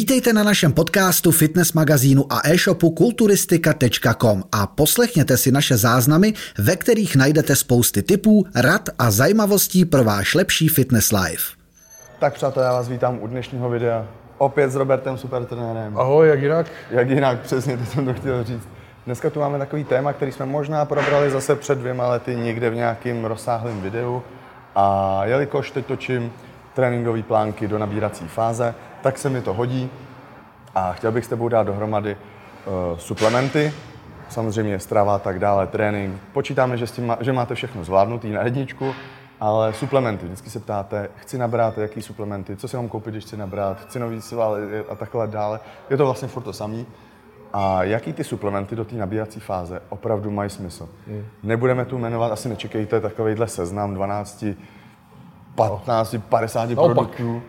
Vítejte na našem podcastu, fitness magazínu a e-shopu kulturistika.com a poslechněte si naše záznamy, ve kterých najdete spousty tipů, rad a zajímavostí pro váš lepší fitness life. Tak přátelé, já vás vítám u dnešního videa. Opět s Robertem Supertrenérem. Ahoj, jak jinak? Jak jinak, přesně, to jsem to chtěl říct. Dneska tu máme takový téma, který jsme možná probrali zase před dvěma lety někde v nějakém rozsáhlém videu. A jelikož teď točím tréninkové plánky do nabírací fáze, tak se mi to hodí a chtěl bych s tebou dát dohromady uh, suplementy, samozřejmě strava a tak dále, trénink. Počítáme, že, s tím má, že máte všechno zvládnutý na jedničku, ale suplementy, vždycky se ptáte, chci nabrat, jaký suplementy, co si mám koupit, když chci nabrat, chci nový svaly a takhle dále. Je to vlastně furt to samý. A jaký ty suplementy do té nabíjací fáze opravdu mají smysl? Hmm. Nebudeme tu jmenovat, asi nečekejte takovýhle seznam 12, 15, 50 no, produktů,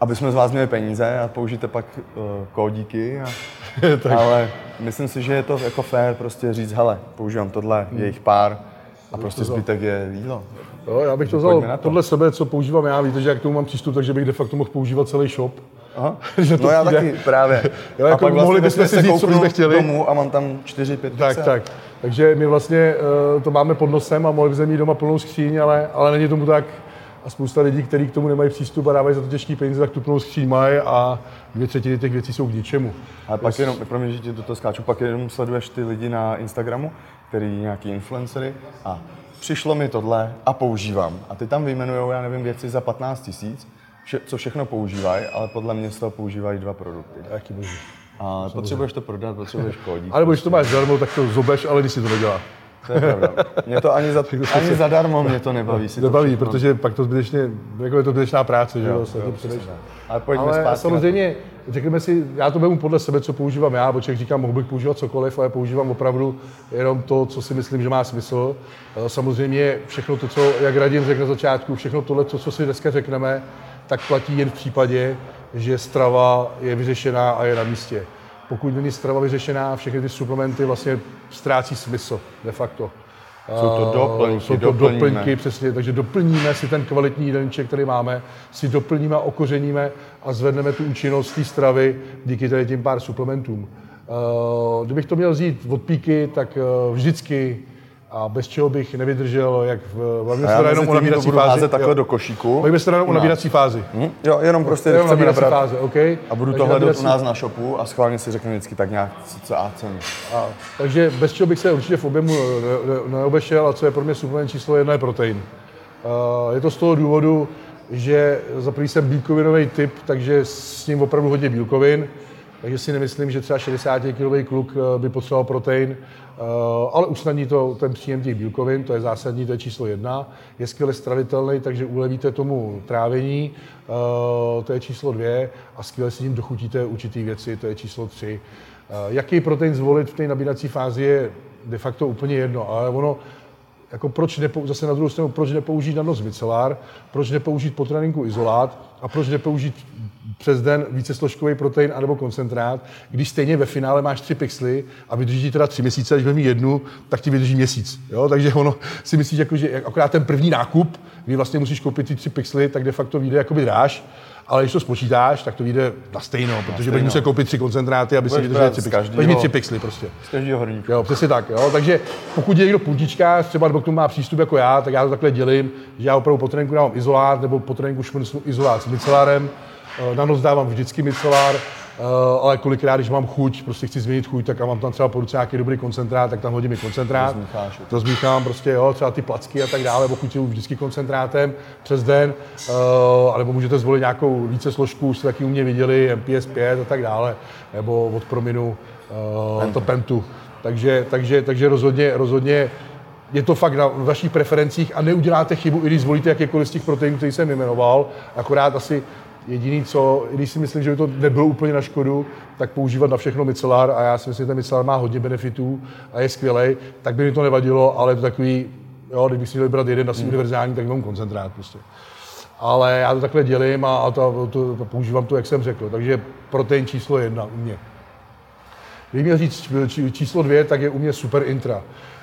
aby jsme z vás měli peníze a použijte pak uh, kódíky. A, ale myslím si, že je to jako fér prostě říct, hele, používám tohle, hmm. je jich pár a prostě zbytek je jídlo. Jo, já bych to vzal to. podle sebe, co používám já, víte, že jak tomu mám přístup, takže bych de facto mohl používat celý shop. Aha. že to no já taky, právě. jo, jako a pak vlastně mohli bychom si říct, co bychom chtěli. Domů a mám tam 4 5 Tak, tak. Takže my vlastně uh, to máme pod nosem a mohli bychom mít doma plnou skříň, ale, ale není tomu tak. A spousta lidí, kteří k tomu nemají přístup a dávají za to těžký peníze, tak tu plnou skříň mají a dvě třetiny těch věcí jsou k ničemu. Ale pak jenom, pro mě, že ti to skáču, pak jenom sleduješ ty lidi na Instagramu, který nějaký influencery a přišlo mi tohle a používám. A ty tam vyjmenujou, já nevím, věci za 15 tisíc, co všechno používají, ale podle mě z toho používají dva produkty. Jaký boží. A potřebuješ to prodat, potřebuješ kódík. Ale když to máš zadarmo, tak to zobeš, ale když si to nedělá. To je pravda. Mě to ani, za, ani zadarmo mě to nebaví. Si nebaví, to protože pak to zbytečně, jako je to zbytečná práce, že jo, jo, Ale pojďme ale zpátky samozřejmě, řekněme si, já to vemu podle sebe, co používám já, protože říkám, mohl bych používat cokoliv, ale používám opravdu jenom to, co si myslím, že má smysl. Samozřejmě všechno to, co, jak Radim řekl na začátku, všechno tohle, co, co si dneska řekneme, tak platí jen v případě, že strava je vyřešená a je na místě. Pokud není strava vyřešená, všechny ty suplementy vlastně ztrácí smysl de facto. Jsou to doplňky, Jsou to doplňky, přesně, takže doplníme si ten kvalitní jídelníček, který máme, si doplníme, okořeníme a zvedneme tu účinnost té stravy díky tady tím pár suplementům. Kdybych to měl vzít od píky, tak vždycky a bez čeho bych nevydržel, jak v hlavně se jenom o nabírací fázi. takhle jo. do košíku. Bavíme se jenom o nabírací fázi. Hm? Jo, jenom prostě jenom nabírací nabrat. fáze, okay. A budu to hledat u nás na shopu a schválně si řeknu vždycky tak nějak, co a cenu. A, takže bez čeho bych se určitě v objemu neobešel a co je pro mě suplement číslo jedna je protein. Uh, je to z toho důvodu, že za prvý jsem bílkovinový typ, takže s ním opravdu hodně bílkovin. Takže si nemyslím, že třeba 60-kilový kluk eh, by potřeboval protein, eh, ale usnadní to ten příjem těch bílkovin, to je zásadní, to je číslo jedna. Je skvěle stravitelný, takže ulevíte tomu trávení, eh, to je číslo dvě, a skvěle si tím dochutíte určitý věci, to je číslo tři. Jaký protein zvolit v té nabírací fázi je de facto úplně jedno, ale ono, jako proč nepou, zase na druhou stranu, proč nepoužít na noc micelár, proč nepoužít po tréninku izolát a proč nepoužít přes den více složkový protein anebo koncentrát, když stejně ve finále máš tři pixely a vydrží teda tři měsíce, když vezmi jednu, tak ti vydrží měsíc. Jo? Takže ono si myslíš, jako, že akorát ten první nákup, kdy vlastně musíš koupit ty tři pixely, tak de facto vyjde jakoby dráž, ale když to spočítáš, tak to vyjde na stejno, protože budeš muset koupit tři koncentráty, aby si vydržel tři pixely. Každýho, tři pixely prostě. Z každého horníku. Jo, přesně tak. Jo. Takže pokud je někdo půltičkář, třeba nebo k tomu má přístup jako já, tak já to takhle dělím, že já opravdu po tréninku dávám izolát nebo po tréninku šmrcnu izolát s micelárem, Eh, na noc dávám vždycky micelár, ale kolikrát, když mám chuť, prostě chci změnit chuť, tak a mám tam třeba po ruce nějaký dobrý koncentrát, tak tam hodím i koncentrát. To zmíchám prostě, jo, třeba ty placky a tak dále, pokud jdu vždycky koncentrátem přes den, uh, alebo můžete zvolit nějakou více složku, už jste taky u mě viděli, MPS 5 a tak dále, nebo od Prominu uh, to Pentu. Takže, takže, takže rozhodně, rozhodně je to fakt na vašich preferencích a neuděláte chybu, i když zvolíte jakýkoliv z těch proteinů, který jsem jmenoval, akorát asi Jediný, co, když si myslím, že by to nebylo úplně na škodu, tak používat na všechno micelár a já si myslím, že ten micelár má hodně benefitů a je skvělý, tak by mi to nevadilo, ale je to takový, jo, kdybych si měl vybrat jeden asi hmm. univerzální, tak mám koncentrát prostě. Ale já to takhle dělím a, a to, to, to, používám to, jak jsem řekl. Takže protein číslo jedna u mě. Kdybych měl říct číslo dvě, tak je u mě super intra.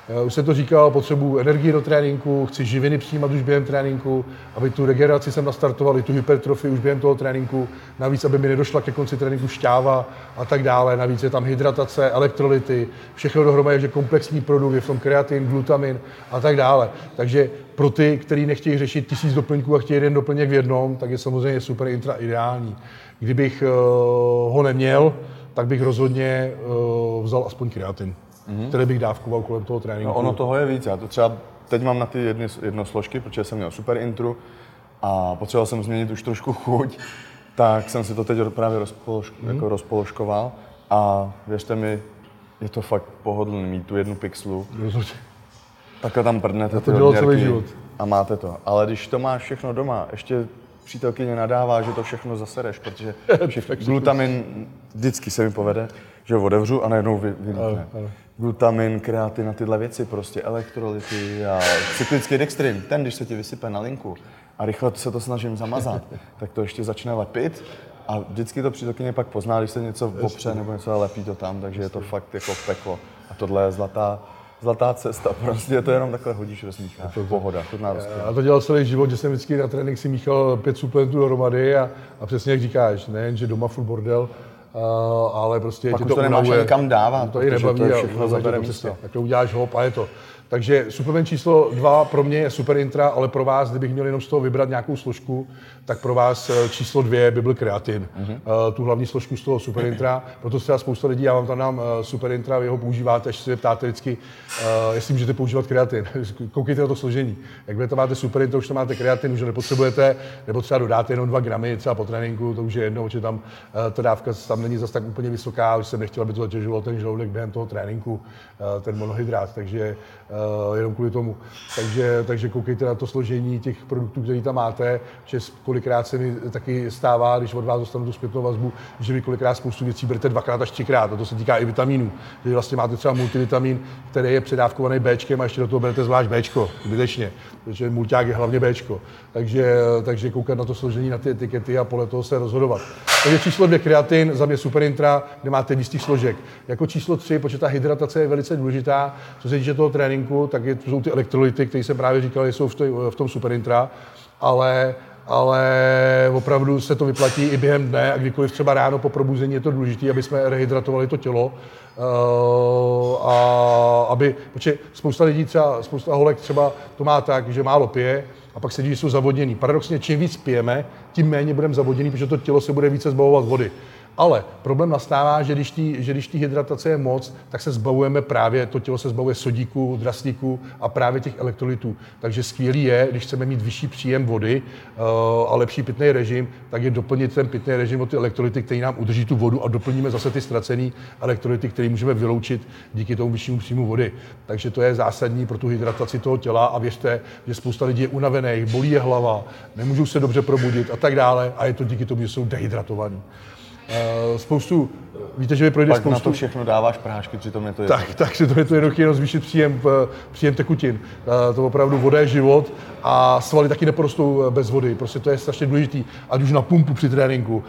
Uh, už jsem to říkal, potřebuji energii do tréninku, chci živiny přijímat už během tréninku, aby tu regeneraci jsem nastartoval, i tu hypertrofii už během toho tréninku, navíc, aby mi nedošla ke konci tréninku šťáva a tak dále, navíc je tam hydratace, elektrolyty, všechno dohromady, že komplexní produkt, je v tom kreatin, glutamin a tak dále. Takže pro ty, kteří nechtějí řešit tisíc doplňků a chtějí jeden doplněk v jednom, tak je samozřejmě super intra ideální. Kdybych uh, ho neměl, tak bych rozhodně uh, vzal aspoň kreatin, mm-hmm. který bych dávkoval kolem toho tréninku. No ono toho je víc. Já to třeba teď mám na ty jedny, jednosložky, protože jsem měl super intru a potřeboval jsem změnit už trošku chuť, tak jsem si to teď právě rozpolož, mm-hmm. jako rozpoložkoval a věřte mi, je to fakt pohodlný mít tu jednu pixlu. Rozhodně. Takhle tam prdnete to dělal celý život. A máte to. Ale když to máš všechno doma, ještě přítelkyně nadává, že to všechno zasereš, protože glutamin vždycky se mi povede, že otevřu a najednou vy, vylítne. Glutamin, kreatin a tyhle věci, prostě elektrolyty a cyklický dextrin, ten, když se ti vysype na linku a rychle se to snažím zamazat, tak to ještě začne lepit a vždycky to přítelkyně pak pozná, když se něco opře nebo něco lepí to tam, takže je to fakt jako peklo. A tohle je zlatá, zlatá cesta, prostě to jenom takhle hodíš, rozmícháš, to pohoda, chutná Já to dělal celý život, že jsem vždycky na trénink si míchal pět suplementů dohromady a, a přesně jak říkáš, nejen, že doma furt bordel, ale prostě Pak to, to nemáš ani kam dávat, to i nebaví to všechno zabere místo. Tak to uděláš hop a je to. Takže suplement číslo dva pro mě je super intra, ale pro vás, kdybych měl jenom z toho vybrat nějakou složku, tak pro vás eh, číslo dvě by byl kreatin. Mm-hmm. Tu hlavní složku z toho super intra. Proto se spousta lidí, já vám tam dám eh, super intra, vy ho používáte, až se ptáte vždycky, jestli můžete používat kreatin. Koukejte na to složení. Jak budete máte super intra, už tam máte kreatin, už ho nepotřebujete, nebo třeba dodáte jenom 2 gramy třeba po tréninku, to už je jedno, že tam ta dávka tam není zase tak úplně vysoká, už jsem nechtěl, aby to zatěžovalo ten žaludek během toho tréninku, ten monohydrát, takže jenom kvůli tomu. Takže, takže koukejte na to složení těch produktů, které tam máte, že kolikrát se mi taky stává, když od vás dostanu tu zpětnou vazbu, že vy kolikrát spoustu věcí berete dvakrát až třikrát, a to se týká i vitamínů. Že vlastně máte třeba multivitamin, který je předávkovaný B a ještě do toho berete zvlášť B, zbytečně, protože mulťák je hlavně B. Takže, takže koukat na to složení, na ty etikety a podle toho se rozhodovat. Takže číslo dvě kreatin, za mě super intra, kde máte víc složek. Jako číslo tři, protože ta hydratace je velice důležitá, co se týče toho tréninku, tak je, jsou ty elektrolyty, které jsem právě říkal, jsou v, v tom super intra, ale ale opravdu se to vyplatí i během dne a kdykoliv třeba ráno po probuzení je to důležité, aby jsme rehydratovali to tělo. Uh, a aby, protože spousta lidí třeba, spousta holek třeba to má tak, že málo pije, a pak se že jsou zavodněný. Paradoxně, čím víc pijeme, tím méně budeme zavodněný, protože to tělo se bude více zbavovat vody. Ale problém nastává, že když, tí, že když tí hydratace je moc, tak se zbavujeme právě, to tělo se zbavuje sodíku, draslíku a právě těch elektrolytů. Takže skvělý je, když chceme mít vyšší příjem vody uh, a lepší pitný režim, tak je doplnit ten pitný režim o ty elektrolyty, který nám udrží tu vodu a doplníme zase ty ztracené elektrolyty, které můžeme vyloučit díky tomu vyššímu příjmu vody. Takže to je zásadní pro tu hydrataci toho těla a věřte, že spousta lidí je unavených, bolí je hlava, nemůžou se dobře probudit a tak dále a je to díky tomu, že jsou dehydratovaní. Uh, spoustu, víte, že vy projde Pak spoustu... na to všechno dáváš prášky, přitom je to jedno. Tak, tak, to je to jenom jenom zvýšit příjem, příjem tekutin. Uh, to opravdu voda je život a svaly taky neporostou bez vody. Prostě to je strašně důležitý. Ať už na pumpu při tréninku.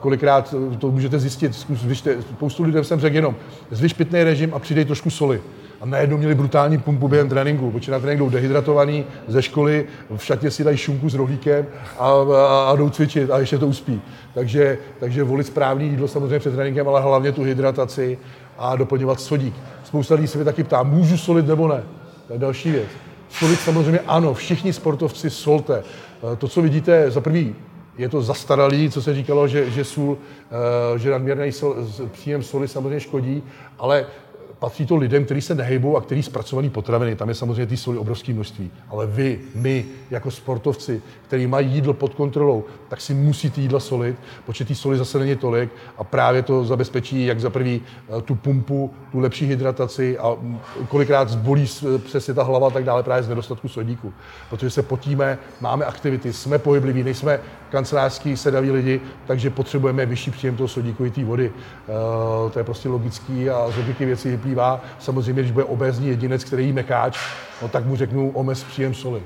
Kolikrát to můžete zjistit, zvyšte, spoustu lidem jsem řekl jenom, zvyš pitný režim a přidej trošku soli a najednou měli brutální pumpu během tréninku, protože na tréninku jdou dehydratovaný ze školy, v šatě si dají šunku s rohlíkem a, a, a jdou cvičit a ještě to uspí. Takže, takže volit správný jídlo samozřejmě před tréninkem, ale hlavně tu hydrataci a doplňovat sodík. Spousta lidí se mě taky ptá, můžu solit nebo ne? To je další věc. Solit samozřejmě ano, všichni sportovci solte. E, to, co vidíte, za prvý je to zastaralý, co se říkalo, že, že sůl, e, že nadměrný sol, příjem soli samozřejmě škodí, ale patří to lidem, kteří se nehejbou a kteří zpracovaný potraviny. Tam je samozřejmě ty soli obrovské množství. Ale vy, my, jako sportovci, kteří mají jídlo pod kontrolou, tak si musí ty jídla solit, protože ty soli zase není tolik a právě to zabezpečí, jak za prvý eh, tu pumpu, tu lepší hydrataci a mm, kolikrát zbolí přesně ta hlava a tak dále právě z nedostatku sodíku. Protože se potíme, máme aktivity, jsme pohybliví, nejsme kancelářský sedaví lidi, takže potřebujeme vyšší příjem toho sodíku i té vody. Uh, to je prostě logický a z logiky věcí vyplývá. Samozřejmě, když bude obézní jedinec, který jí mekáč, no, tak mu řeknu omez příjem soli.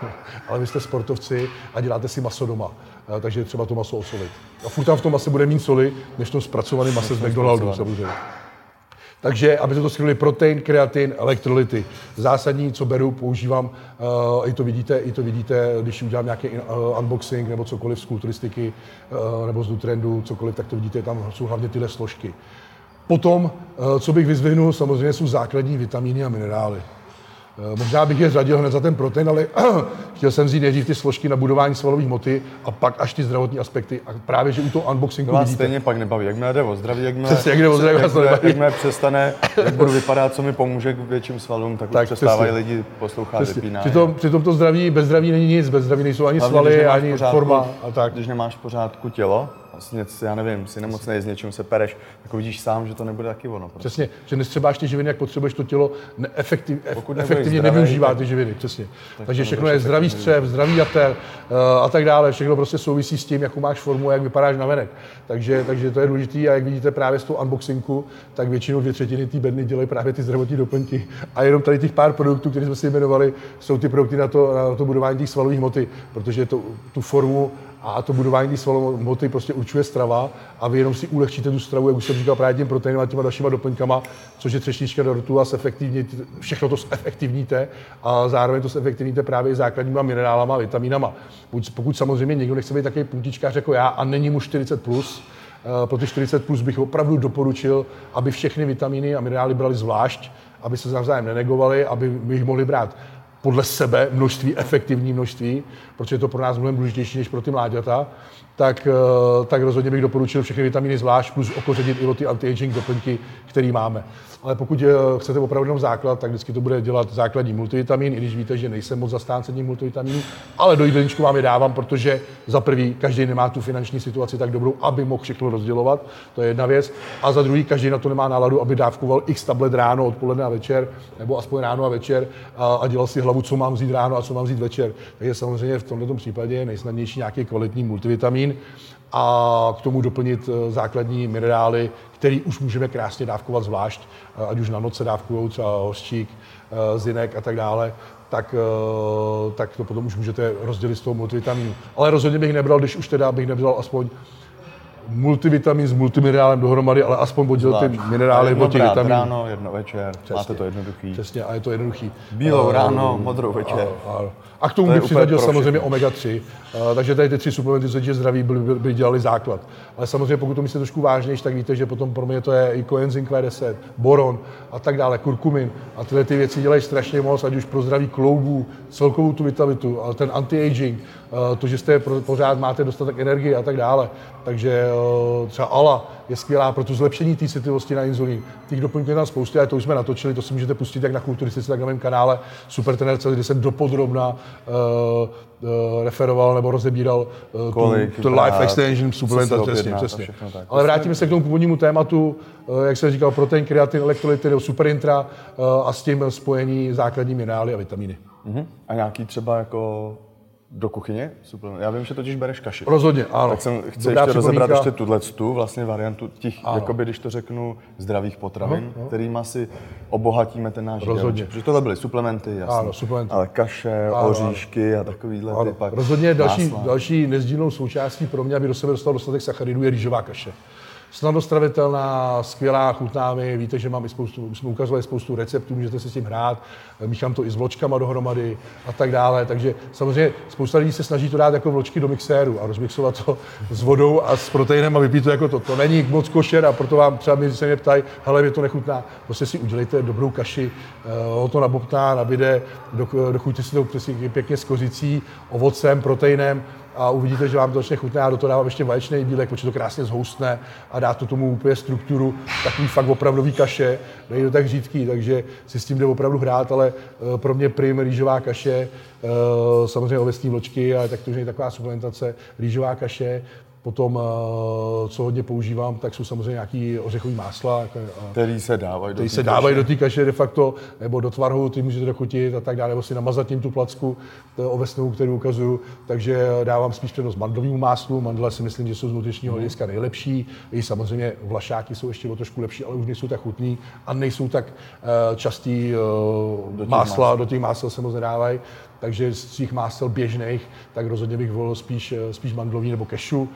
Ale vy jste sportovci a děláte si maso doma, uh, takže je třeba to maso osolit. A furt tam v tom mase bude méně soli, než v tom zpracovaném mase z McDonaldu samozřejmě. Takže, aby to skryli protein, kreatin, elektrolyty. Zásadní, co beru, používám, uh, i to vidíte, i to vidíte, když udělám nějaký uh, unboxing nebo cokoliv z kulturistiky uh, nebo z Nutrendu, cokoliv, tak to vidíte, tam jsou hlavně tyhle složky. Potom, uh, co bych vyzvihnul, samozřejmě jsou základní vitamíny a minerály. Eh, možná bych je řadil hned za ten protein, ale chtěl jsem vzít nejdřív ty složky na budování svalové hmoty a pak až ty zdravotní aspekty. A právě, že u toho unboxingu to vidíte. stejně pak nebaví. Jak mě jde o zdraví, jak mě, Přesně, jak jde o zdraví, to jak, mě přestane, jak budu vypadat, co mi pomůže k větším svalům, tak, Tak, už přestávají přesně. lidi poslouchat, Přesně. vypínají. Přitom, přitom to zdraví, bez zdraví není nic, bez zdraví nejsou ani Hlavně, svaly, ani pořádku- forma a tak. Když nemáš v pořádku tělo, vlastně, já nevím, si nemocnej, s něčím se pereš, tak uvidíš sám, že to nebude taky ono. Prostě. Přesně, že nestřebáš ty živiny, jak potřebuješ to tělo, neefektiv, Pokud efektivně zdravý, nevyužívá tak- ty živiny, přesně. Takže to všechno je zdravý střev, zdravý jater uh, a tak dále, všechno prostě souvisí s tím, jakou máš formu a jak vypadáš na venek. Takže, takže to je důležité a jak vidíte právě z toho unboxingu, tak většinou dvě třetiny té bedny dělají právě ty zdravotní doplňky. A jenom tady těch pár produktů, které jsme si jmenovali, jsou ty produkty na to, na to budování těch svalové hmoty, protože to, tu formu a to budování té svalové hmoty prostě určuje strava a vy jenom si ulehčíte tu stravu, jak už jsem říkal, právě tím proteinem a těma dalšíma doplňkama, což je třešnička do rtu a zefektivní, všechno to zefektivníte a zároveň to zefektivníte právě základníma minerálama a vitamínama. Pokud, pokud samozřejmě někdo nechce být takový puntičkář jako já a není mu 40 plus, eh, pro ty 40 plus bych opravdu doporučil, aby všechny vitamíny a minerály brali zvlášť, aby se navzájem nenegovali, aby my jich mohli brát podle sebe množství, efektivní množství, protože je to pro nás mnohem důležitější než pro ty mláďata, tak, eh, tak rozhodně bych doporučil všechny vitamíny zvlášť, plus okořenit i o ty anti-aging doplňky, které máme. Ale pokud eh, chcete opravdu jenom základ, tak vždycky to bude dělat základní multivitamin, i když víte, že nejsem moc zastánce těch multivitaminů, ale do jídelníčku vám je dávám, protože za prvý každý nemá tu finanční situaci tak dobrou, aby mohl všechno rozdělovat, to je jedna věc, a za druhý každý na to nemá náladu, aby dávkoval x tablet ráno, odpoledne a večer, nebo aspoň ráno a večer a, a dělal si hlavu, co mám vzít ráno a co mám vzít večer. Takže samozřejmě v tomto případě je nejsnadnější nějaký kvalitní multivitamin a k tomu doplnit eh, základní minerály, který už můžeme krásně dávkovat zvlášť, eh, ať už na noc se dávkují třeba hořčík, eh, zinek a tak dále, tak, tak to potom už můžete rozdělit z toho multivitamínu. Ale rozhodně bych nebral, když už teda bych nebral aspoň multivitamin s multiminerálem dohromady, ale aspoň oddělit ty minerály jedno od těch brát vitaminů. ráno, jedno večer, máte to jednoduchý. Přesně, a je to jednoduchý. Bílou Eh, ráno, modrou večer. ano. A k tomu To je bych přiřadil samozřejmě všechny. omega-3. Uh, takže tady ty tři suplementy, co týče zdraví, by, by, by dělali základ. Ale samozřejmě, pokud to myslíte trošku vážnější, tak víte, že potom pro mě to je i koenzym Q10, boron a tak dále, kurkumin. A tyhle ty věci dělají strašně moc, ať už pro zdraví kloubů, celkovou tu vitalitu, ale ten anti-aging, to, že jste pořád máte dostatek energie a tak dále. Takže uh, třeba ALA je skvělá pro to zlepšení té citlivosti na inzulín. Těch doplňků je tam spousty, a to už jsme natočili, to si můžete pustit jak na kulturistice, tak na mém kanále Super Trener, kde jsem dopodrobna uh, uh, referoval nebo rozebíral uh, Kolik tu, tu life extension se přesně, přesně. Ale vrátíme se k tomu původnímu tématu, uh, jak jsem říkal, protein, kreatin, elektrolyty nebo superintra uh, a s tím spojení základní minerály a vitamíny. Mhm. A nějaký třeba jako do kuchyně? Suplement. Já vím, že totiž bereš kaši. Rozhodně, ano. Tak jsem, chci Dobrá ještě rozebrat připomínka. ještě tuhle tu vlastně variantu těch, jakoby, když to řeknu, zdravých potravin, kterými si obohatíme ten náš Rozhodně. jídelníček. Protože tohle byly suplementy, jasně. Ano, suplementy. Ale kaše, Ano, oříšky a takovýhle ty Ano, pak. rozhodně další, másla. další nezdílnou součástí pro mě, aby do sebe dostal dostatek sacharidů, je rýžová kaše. Snadno stravitelná, skvělá, chutná mi. Víte, že mám i spoustu, jsme ukazovali spoustu receptů, můžete se s tím hrát. Míchám to i s vločkama dohromady a tak dále. Takže samozřejmě spousta lidí se snaží to dát jako vločky do mixéru a rozmixovat to s vodou a s proteinem a vypít to jako to. To není moc košer a proto vám třeba mi se mě ptají, hele, mě to nechutná. Prostě si udělejte dobrou kaši, eh, ho to nabobtná, nabide, do- dochuťte si to přesně pěkně s kořicí, ovocem, proteinem a uvidíte, že vám to začne chutná. Já do toho dávám ještě vaječný bílek, protože to krásně zhoustne a dá to tomu úplně strukturu, takový fakt opravdový kaše, to tak řídký, takže si s tím jde opravdu hrát, ale eh, pro mě prim rýžová kaše, eh, samozřejmě ovesní vločky, ale tak to už není taková suplementace, rýžová kaše, Potom, eh, co hodně používám, tak jsou samozřejmě nějaký ořechový másla, jako, eh, Který se dávají do se dávají do té kaše de facto, nebo do tvarhu, ty můžete dochutit a tak dále, nebo si namazat tím tu placku ovesnou, kterou ukazuju. Takže dávám spíš přednost mandlovému máslu. Mandle si myslím, že jsou z nutričního hlediska nejlepší. I samozřejmě vlašáky jsou ještě o trošku lepší, ale už nejsou tak chutný a nejsou tak uh, častý uh, těch másla, do těch másel se moc nedávají. Takže z těch másel běžných, tak rozhodně bych volil spíš, spíš mandlový nebo kešu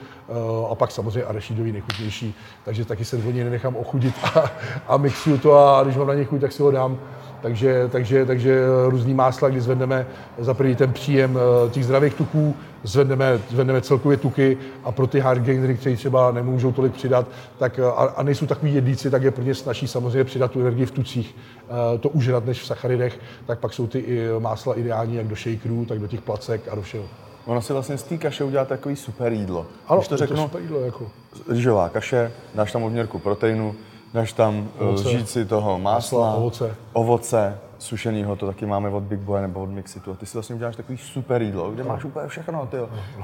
a pak samozřejmě arešidový nejchutnější, takže taky se něj nenechám ochudit a, a mixuju to a když mám na něj chuť, tak si ho dám. Takže, takže, takže různý másla, kdy zvedneme za první ten příjem eh, těch zdravých tuků, zvedneme, zvedneme celkově tuky a pro ty hard gainery, kteří třeba nemůžou tolik přidat, tak, eh, a, a nejsou takový jedlíci, tak je pro ně snaží samozřejmě přidat tu energii v tucích, eh, to užrat než v sacharidech, tak pak jsou ty másla ideální jak do shakerů, tak do těch placek a do všeho. Ono si vlastně z té kaše udělá takový super jídlo. Ano, Když to řeknu, to super jídlo jako. Rýžová kaše, dáš tam odměrku proteinu, dáš tam eh, ovoce. žíci toho másla, Masla, ovoce. ovoce sušenýho, to taky máme od Big Boy nebo od Mixitu. A ty si vlastně uděláš takový super jídlo, kde máš úplně všechno. Ty.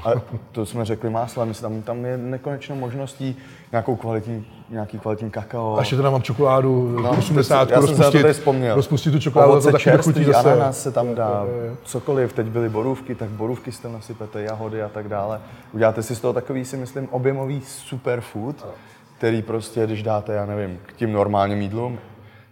A to jsme řekli másla, myslím, tam, tam je nekonečno možností nějakou kvalitní, nějaký kvalitní kakao. A ještě teda mám čokoládu, no, 80, já jsem se to vzpomněl. rozpustit tu čokoládu, Ovoce to čerstvý, zase. ananas se tam dá, cokoliv, teď byly borůvky, tak borůvky jste nasypete, jahody a tak dále. Uděláte si z toho takový, si myslím, objemový superfood který prostě, když dáte, já nevím, k tím normálním jídlům,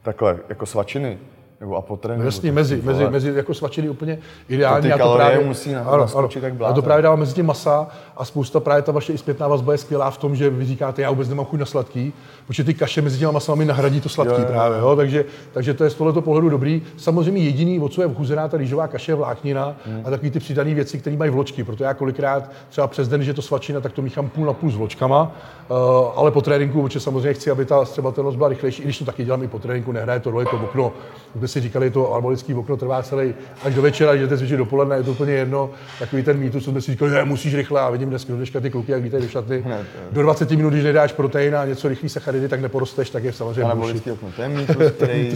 takhle jako svačiny, nebo a po tréninku. No jasně, mezi, mezi, mezi, jako svačiny úplně ideální. To ty a to právě, musí na, ano, ano, jak A to právě dává mezi tím masa a spousta právě ta vaše i zpětná vazba je skvělá v tom, že vy říkáte, já vůbec nemám chuť na sladký, protože ty kaše mezi těma masami nahradí to sladký jo, právě, jo? Takže, takže to je z tohoto pohledu dobrý. Samozřejmě jediný, o co je vchuzená ta rýžová kaše, je vláknina hmm. a takový ty přidané věci, které mají vločky. Proto já kolikrát třeba přes den, že to svačina, tak to míchám půl na půl s vločkama, uh, ale po tréninku, protože samozřejmě chci, aby ta střebatelnost byla rychlejší, i když to taky dělám i po tréninku, nehraje to roli to okno. Kde si říkali, to arbolický okno trvá celý až do večera, že jdete cvičit dopoledne, je to úplně jedno. Takový ten mýtus, co jsme si říkali, že musíš rychle a vidím dneska, dneska ty kluky, jak víte, do šaty. Do 20 minut, když nedáš protein a něco rychlý sacharidy, tak neporosteš, tak je samozřejmě Anabolický okno, to je mýtus, který,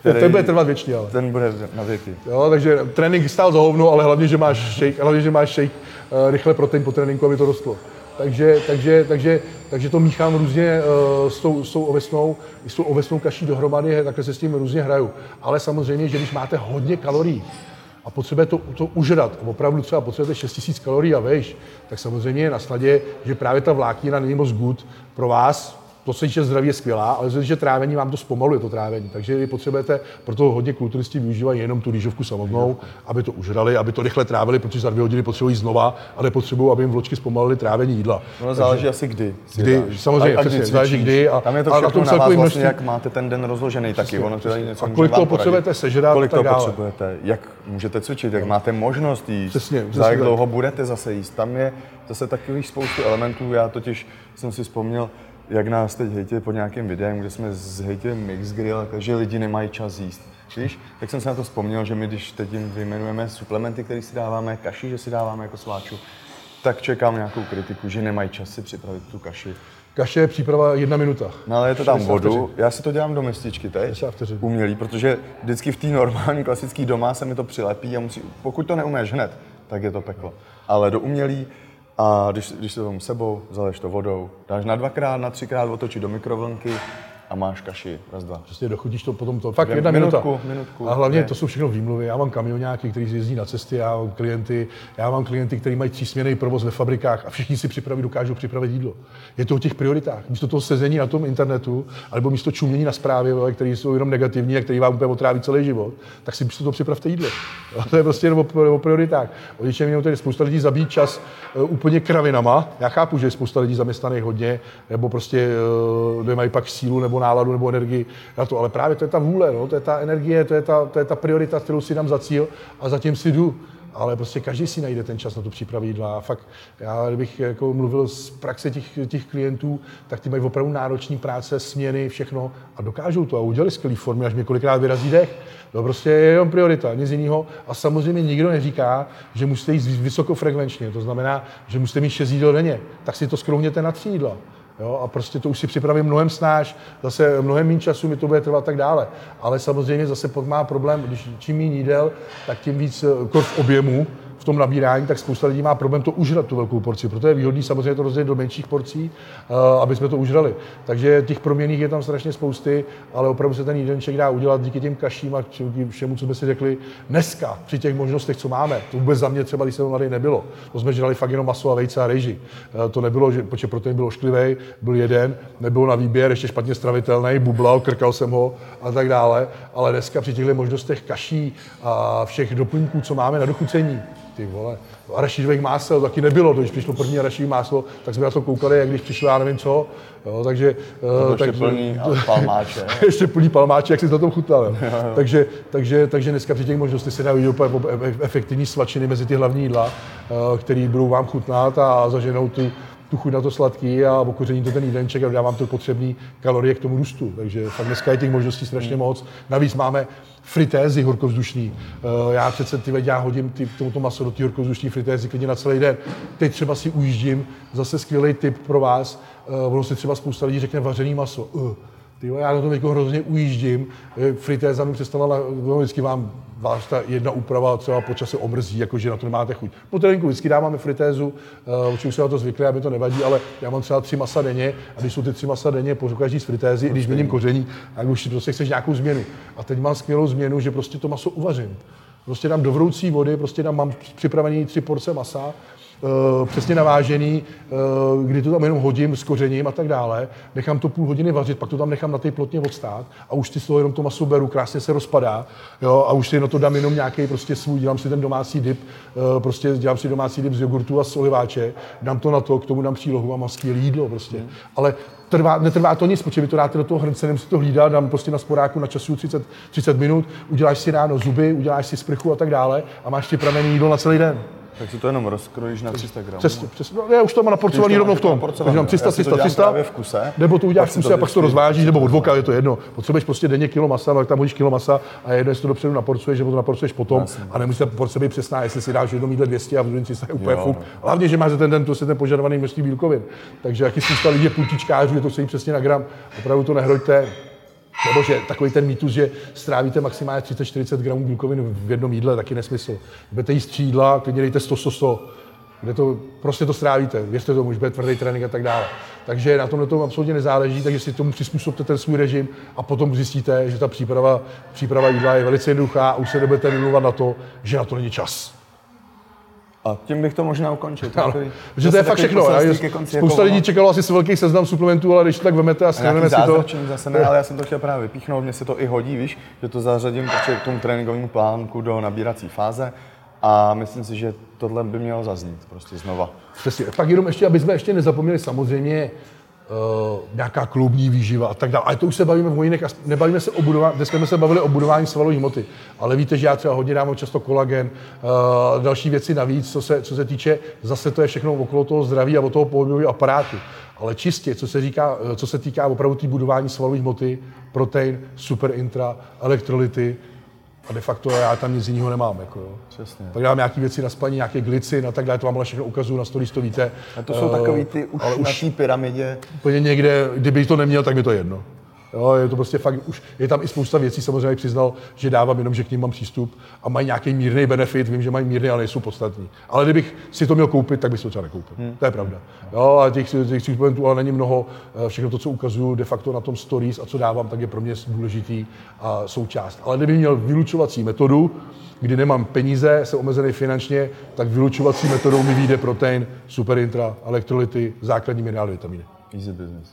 který, ten bude trvat věčně, ale. Ten bude na věky. Jo, takže trénink stál za hovno, ale hlavně, že máš shake, hlavně, že máš shake, uh, rychle protein po tréninku, aby to rostlo. Takže, takže, takže, takže to míchám různě uh, s, tou, s tou ovesnou, s tou ovesnou kaší dohromady, takhle se s tím různě hraju. Ale samozřejmě, že když máte hodně kalorií, a potřebuje to, to užrat, opravdu třeba potřebujete 6000 kalorií a vejš, tak samozřejmě je na snadě, že právě ta vláknina není moc good pro vás, to se týče zdraví je skvělá, ale že trávení vám to zpomaluje, to trávení. Takže vy potřebujete, proto hodně kulturisti využívají jenom tu rýžovku samotnou, aby to užrali, aby to rychle trávili, protože za dvě hodiny potřebují znova, ale potřebují, aby jim vločky zpomalily trávení jídla. No, záleží asi kdy. Kdy, dáš. samozřejmě, a, přesně, záleží kdy. A, Tam je to a na tom na vás vlastně, jak máte ten den rozložený taky. Ono to něco a kolik toho potřebujete sežrat, kolik toho potřebujete, jak můžete cvičit, jak máte možnost jíst, přesně, za jak dlouho budete zase jíst. Tam je zase takových spoustu elementů. Já totiž jsem si vzpomněl, jak nás teď hejtili pod nějakým videem, kde jsme zhejtili mix grill, takže lidi nemají čas jíst. Víš, tak jsem se na to vzpomněl, že my, když teď jim vyjmenujeme suplementy, které si dáváme, kaši, že si dáváme jako sváču, tak čekám nějakou kritiku, že nemají čas si připravit tu kaši. Kaše je příprava jedna minuta. No ale je to tam vodu. Já si to dělám do mističky teď, umělý, protože vždycky v té normální klasické doma se mi to přilepí a musí, pokud to neumíš hned, tak je to peklo. Ale do umělý a když, když se tomu sebou, zaleš to vodou, dáš na dvakrát, na třikrát otočit do mikrovlnky, máš kaši, raz, dva. Přesně, dochutíš to potom to. Fakt jedna minutku, minuta. Minutku, a hlavně ne. to jsou všechno výmluvy. Já mám kamionáky, kteří jezdí na cesty, já mám klienty, já mám klienty, kteří mají třísměný provoz ve fabrikách a všichni si připraví, dokážou připravit jídlo. Je to o těch prioritách. Místo toho sezení na tom internetu, alebo místo čumění na zprávě, které jsou jenom negativní a který vám úplně otráví celý život, tak si místo toho připravte jídlo. A to je prostě jenom o, o prioritách. O něčem jenom tady spousta lidí zabít čas uh, úplně kravinama. Já chápu, že je spousta lidí zaměstnaných hodně, nebo prostě uh, nemají pak sílu nebo nebo náladu nebo energii na to. Ale právě to je ta vůle, no? to je ta energie, to je ta, to je ta priorita, kterou si dám za cíl a zatím si jdu. Ale prostě každý si najde ten čas na tu přípravu jídla. A fakt, já kdybych jako mluvil z praxe těch, těch klientů, tak ty mají opravdu náročné práce, směny, všechno a dokážou to a udělali skvělé formy, až mě kolikrát vyrazí dech. To prostě je jenom priorita, nic jiného. A samozřejmě nikdo neříká, že musíte jít vysokofrekvenčně. To znamená, že musíte mít 6 jídel denně. Tak si to skrouhněte na tři jídla. Jo, a prostě to už si připravím mnohem snáš, zase mnohem méně času mi to bude trvat tak dále. Ale samozřejmě zase pak má problém, když čím méně jídel, tak tím víc eh, kor v objemu v tom nabírání, tak spousta lidí má problém to užrat tu velkou porci. Proto je výhodný samozřejmě to rozdělit do menších porcí, uh, aby jsme to užrali. Takže těch proměných je tam strašně spousty, ale opravdu se ten jídelníček dá udělat díky těm kaším a všemu, co jsme si řekli dneska, při těch možnostech, co máme. To vůbec za mě třeba, když jsem mladý nebylo. To jsme žrali fakt jenom maso a vejce a rejži. Uh, to nebylo, že, protože protein byl ošklivý, byl jeden, nebylo na výběr, ještě špatně stravitelný, bublal, krkal jsem ho a tak dále. Ale dneska při těchto možnostech kaší a všech doplňků, co máme na dochucení, ty vole, arašidových másel taky nebylo, když přišlo první arašidové máslo, tak jsme na to koukali, jak když přišlo, já nevím co, jo, takže... To tak, ještě plný palmáče. ještě plný palmáče, jak jsi to tom chutal. Jo. Jo, jo. Takže, takže, takže dneska při těch možnostech se dají úplně efektivní svačiny mezi ty hlavní jídla, eh, které budou vám chutnat a zaženou tu, tu chuť na to sladký a okoření to ten jídelníček a dávám to potřebné kalorie k tomu růstu. Takže fakt dneska je těch možností strašně hmm. moc. Navíc máme fritézy horkovzdušný. Eh, já přece ty já hodím ty, tomuto maso do té horkovzdušní fritézy klidně na celý den. Teď třeba si ujíždím, zase skvělý tip pro vás. Eh, ono si třeba spousta lidí řekne vařený maso. Uh ty já na tom jako hrozně ujíždím. Fritéza mi přestala, no, vždycky vám vás ta jedna úprava třeba po čase omrzí, jakože na to nemáte chuť. Po tréninku vždycky dáváme fritézu, uh, už se na to zvykli, aby to nevadí, ale já mám třeba tři masa denně a když jsou ty tři masa denně po každý z fritézy, když měním koření, tak už prostě chceš nějakou změnu. A teď mám skvělou změnu, že prostě to maso uvařím. Prostě dám do vroucí vody, prostě tam mám připravený tři porce masa, Eh, přesně navážený, eh, kdy to tam jenom hodím s kořením a tak dále, nechám to půl hodiny vařit, pak to tam nechám na té plotně odstát a už si z toho jenom to maso beru, krásně se rozpadá jo, a už si na to dám jenom nějaký prostě svůj, dělám si ten domácí dip, eh, prostě dělám si domácí dip z jogurtu a z oliváče, dám to na to, k tomu dám přílohu a mám skvělé jídlo prostě. Mm. Ale trvá, netrvá to nic, protože vy to dáte do toho hrnce, nem si to hlídá, dám prostě na sporáku na času 30, 30 minut, uděláš si ráno zuby, uděláš si sprchu a tak dále a máš připravený jídlo na celý den. Tak si to jenom rozkrojíš na 300 gramů. Přesně, přesně. No, já už to mám naporcovaný rovnou v tom. Takže mám 300, 300, 300, v kuse, nebo to uděláš v kuse a pak to rozvážíš, nebo od voka, je to jedno. Potřebuješ prostě denně kilo masa, no, tak tam hodíš kilo masa a jedno, jestli to dopředu naporcuješ, nebo to naporcuješ potom. Jasně. A nemusíš ta porce být přesná, jestli si dáš jedno jídle 200 a v druhém 300 je úplně fuk. No. Hlavně, že máš ten den prostě ten požadovaný množství bílkovin. Takže jaký spousta lidí je půltičkářů, je to celý přesně na gram. Opravdu to nehroďte. Nebo že takový ten mýtus, že strávíte maximálně 30-40 gramů bílkovin v jednom jídle, taky nesmysl. Budete jíst střídla, klidně dejte 100, 100, 100 kde to prostě to strávíte, věřte tomu, že bude tvrdý trénink a tak dále. Takže na tomhle to absolutně nezáleží, takže si tomu přizpůsobte ten svůj režim a potom zjistíte, že ta příprava, příprava jídla je velice jednoduchá a už se nebudete vymluvat na to, že na to není čas. A tím bych to možná ukončil. Ano, že to je fakt všechno. Já, spousta jako lidí čekalo asi velký seznam suplementů, ale když to tak vemete a shrneme si to. zase ne, ale já jsem to chtěl právě vypíchnout, mně se to i hodí, víš, že to zařadím k tomu tréninkovému plánku do nabírací fáze a myslím si, že tohle by mělo zaznít prostě znova. Přesně. Tak jenom ještě, aby jsme ještě nezapomněli samozřejmě uh, nějaká klubní výživa a tak dále. Ale to už se bavíme v mojinech, nebavíme se o budování, dnes jsme se bavili o budování svalové hmoty. Ale víte, že já třeba hodně dávám často kolagen, uh, další věci navíc, co se, co se týče, zase to je všechno okolo toho zdraví a o toho pohybového aparátu. Ale čistě, co se, říká, eh, co se týká opravdu té budování svalové hmoty, protein, super intra, elektrolyty, a de facto já tam nic jiného nemám. Jako, jo. Přesně. Tak dám nějaké věci na spaní, nějaké glicin a tak dále, to vám ale všechno ukazuju na stolí, to víte. A to jsou uh, takový ty už ale už na pyramidě. Úplně někde, kdyby to neměl, tak mi to jedno. Jo, je to prostě fakt, už je tam i spousta věcí, samozřejmě přiznal, že dávám jenom, že k ním mám přístup a mají nějaký mírný benefit, vím, že mají mírný, ale nejsou podstatní. Ale kdybych si to měl koupit, tak bych to třeba nekoupil. Hmm. To je pravda. Jo, a těch, těch suplementů ale není mnoho. Eh, všechno to, co ukazuju de facto na tom stories a co dávám, tak je pro mě důležitý a součást. Ale kdybych měl vylučovací metodu, kdy nemám peníze, jsem omezený finančně, tak vylučovací metodou mi vyjde protein, superintra, elektrolyty, základní minerály, vitamíny. Easy business.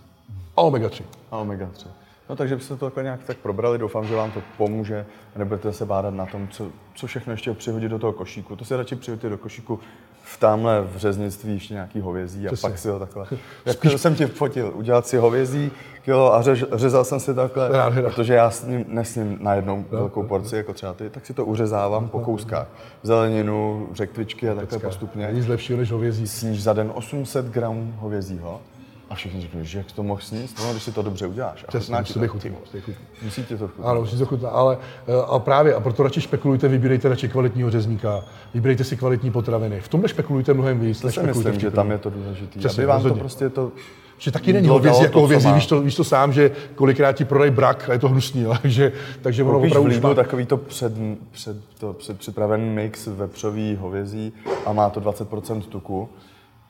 A omega 3. A omega 3. No takže byste to takhle nějak tak probrali, doufám, že vám to pomůže a nebudete se bádat na tom, co, co všechno ještě přihodit do toho košíku. To si radši přihodit do košíku v tamhle v řeznictví ještě nějaký hovězí a Přesně. pak si ho takhle. Jak Spíš... jsem ti fotil, udělat si hovězí kilo a řez, řezal jsem si takhle, rád, rád. protože já s ním nesním na jednou rád, velkou porci, jako třeba ty, tak si to uřezávám po kouskách. Zeleninu, řektvičky a takhle postupně. Nic lepšího než hovězí. Sníš za den 800 gramů hovězího a všichni řekli, že jak to mohl sníst, no, když si to dobře uděláš. A Přesně, musí to chutí. Musí to chutnat. Ano, musí to chutnat, ale eh, a právě, a proto radši špekulujte, vybírejte radši kvalitního řezníka, vybírejte si kvalitní potraviny. V tomhle špekulujte mnohem víc. To si myslím, že tam je to důležité. Přesně, aby vám rozhodně. to prostě to Že taky není hovězí jako hovězí, víš to, víš to sám, že kolikrát ti prodají brak a je to hnusný, takže, takže ono opravdu už má... takový to, před, před, to před, připravený mix vepřový hovězí a má to 20% tuku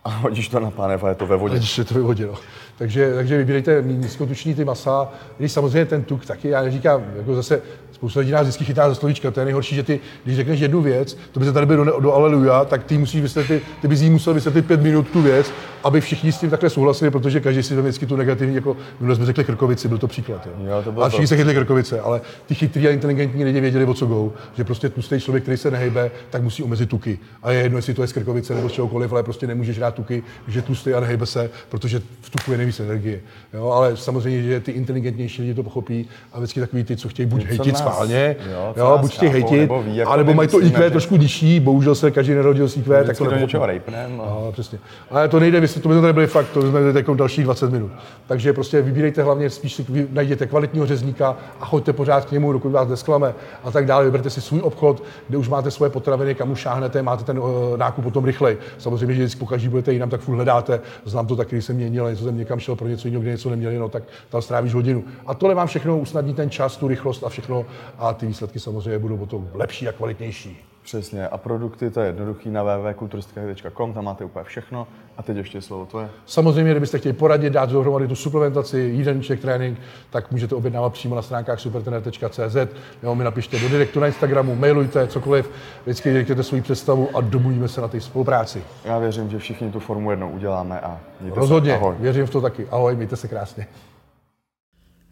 a hodíš to na pánev a je to ve vodě. Když je to vyhodilo. Takže, takže vybírejte nízkotuční ty masa, když samozřejmě ten tuk taky, já neříkám, jako zase spousta lidí nás vždycky chytá za slovíčka, to je nejhorší, že ty, když řekneš jednu věc, to by se tady byl do, do Aleluja, tak ty musíš vysvětlit, ty bys jí musel vysvětlit pět minut tu věc, aby všichni s tím takhle souhlasili, protože každý si tam vždycky tu negativní, jako minule jsme řekli krkovici, byl to příklad. Jo. Jo, to bylo a všichni to. se chytli krkovice, ale ty chytrý a inteligentní lidi věděli, o co go, že prostě tlustý člověk, který se nehejbe, tak musí omezit tuky. A je jedno, jestli to je z krkovice nebo z čehokoliv, ale prostě nemůžeš rád tuky, že tlustý a nehejbe se, protože v tuku je nejvíc energie. Jo, ale samozřejmě, že ty inteligentnější lidi to pochopí a vždycky takový ty, co chtějí buď Co hejtit nás- schválně, jo, jo, buď chtějí hejtit, nebo ví, jak to anebo mají to IQ že- trošku nižší, bohužel se každý narodil s IQ, tak to do něčeho rejpnem. a- No, přesně. Ale to nejde, to by to tady byli fakt, to jsme tady jako dalších 20 minut. Takže prostě vybírejte hlavně, spíš si najděte kvalitního řezníka a choďte pořád k němu, dokud vás nesklame a tak dále. Vyberte si svůj obchod, kde už máte svoje potraviny, kam už šáhnete, máte ten uh, nákup potom rychleji. Samozřejmě, že vždycky pokaždé budete jinam, tak furt hledáte. Znám to taky, když jsem měnil, něco jsem někam šel pro něco jiného, kde něco neměli, no tak tam strávíš hodinu. A tohle vám všechno usnadní ten čas, tu rychlost a všechno a ty výsledky samozřejmě budou potom lepší a kvalitnější. Přesně. A produkty, to je jednoduchý na www.kulturistika.com, tam máte úplně všechno. A teď ještě slovo tvoje. Samozřejmě, kdybyste chtěli poradit, dát dohromady tu suplementaci, jídelníček, trénink, tak můžete objednávat přímo na stránkách supertrener.cz nebo mi napište do direktu na Instagramu, mailujte, cokoliv, vždycky řekněte svou představu a domluvíme se na té spolupráci. Já věřím, že všichni tu formu jednou uděláme a mějte Rozhodně, se. Ahoj. věřím v to taky. Ahoj, mějte se krásně.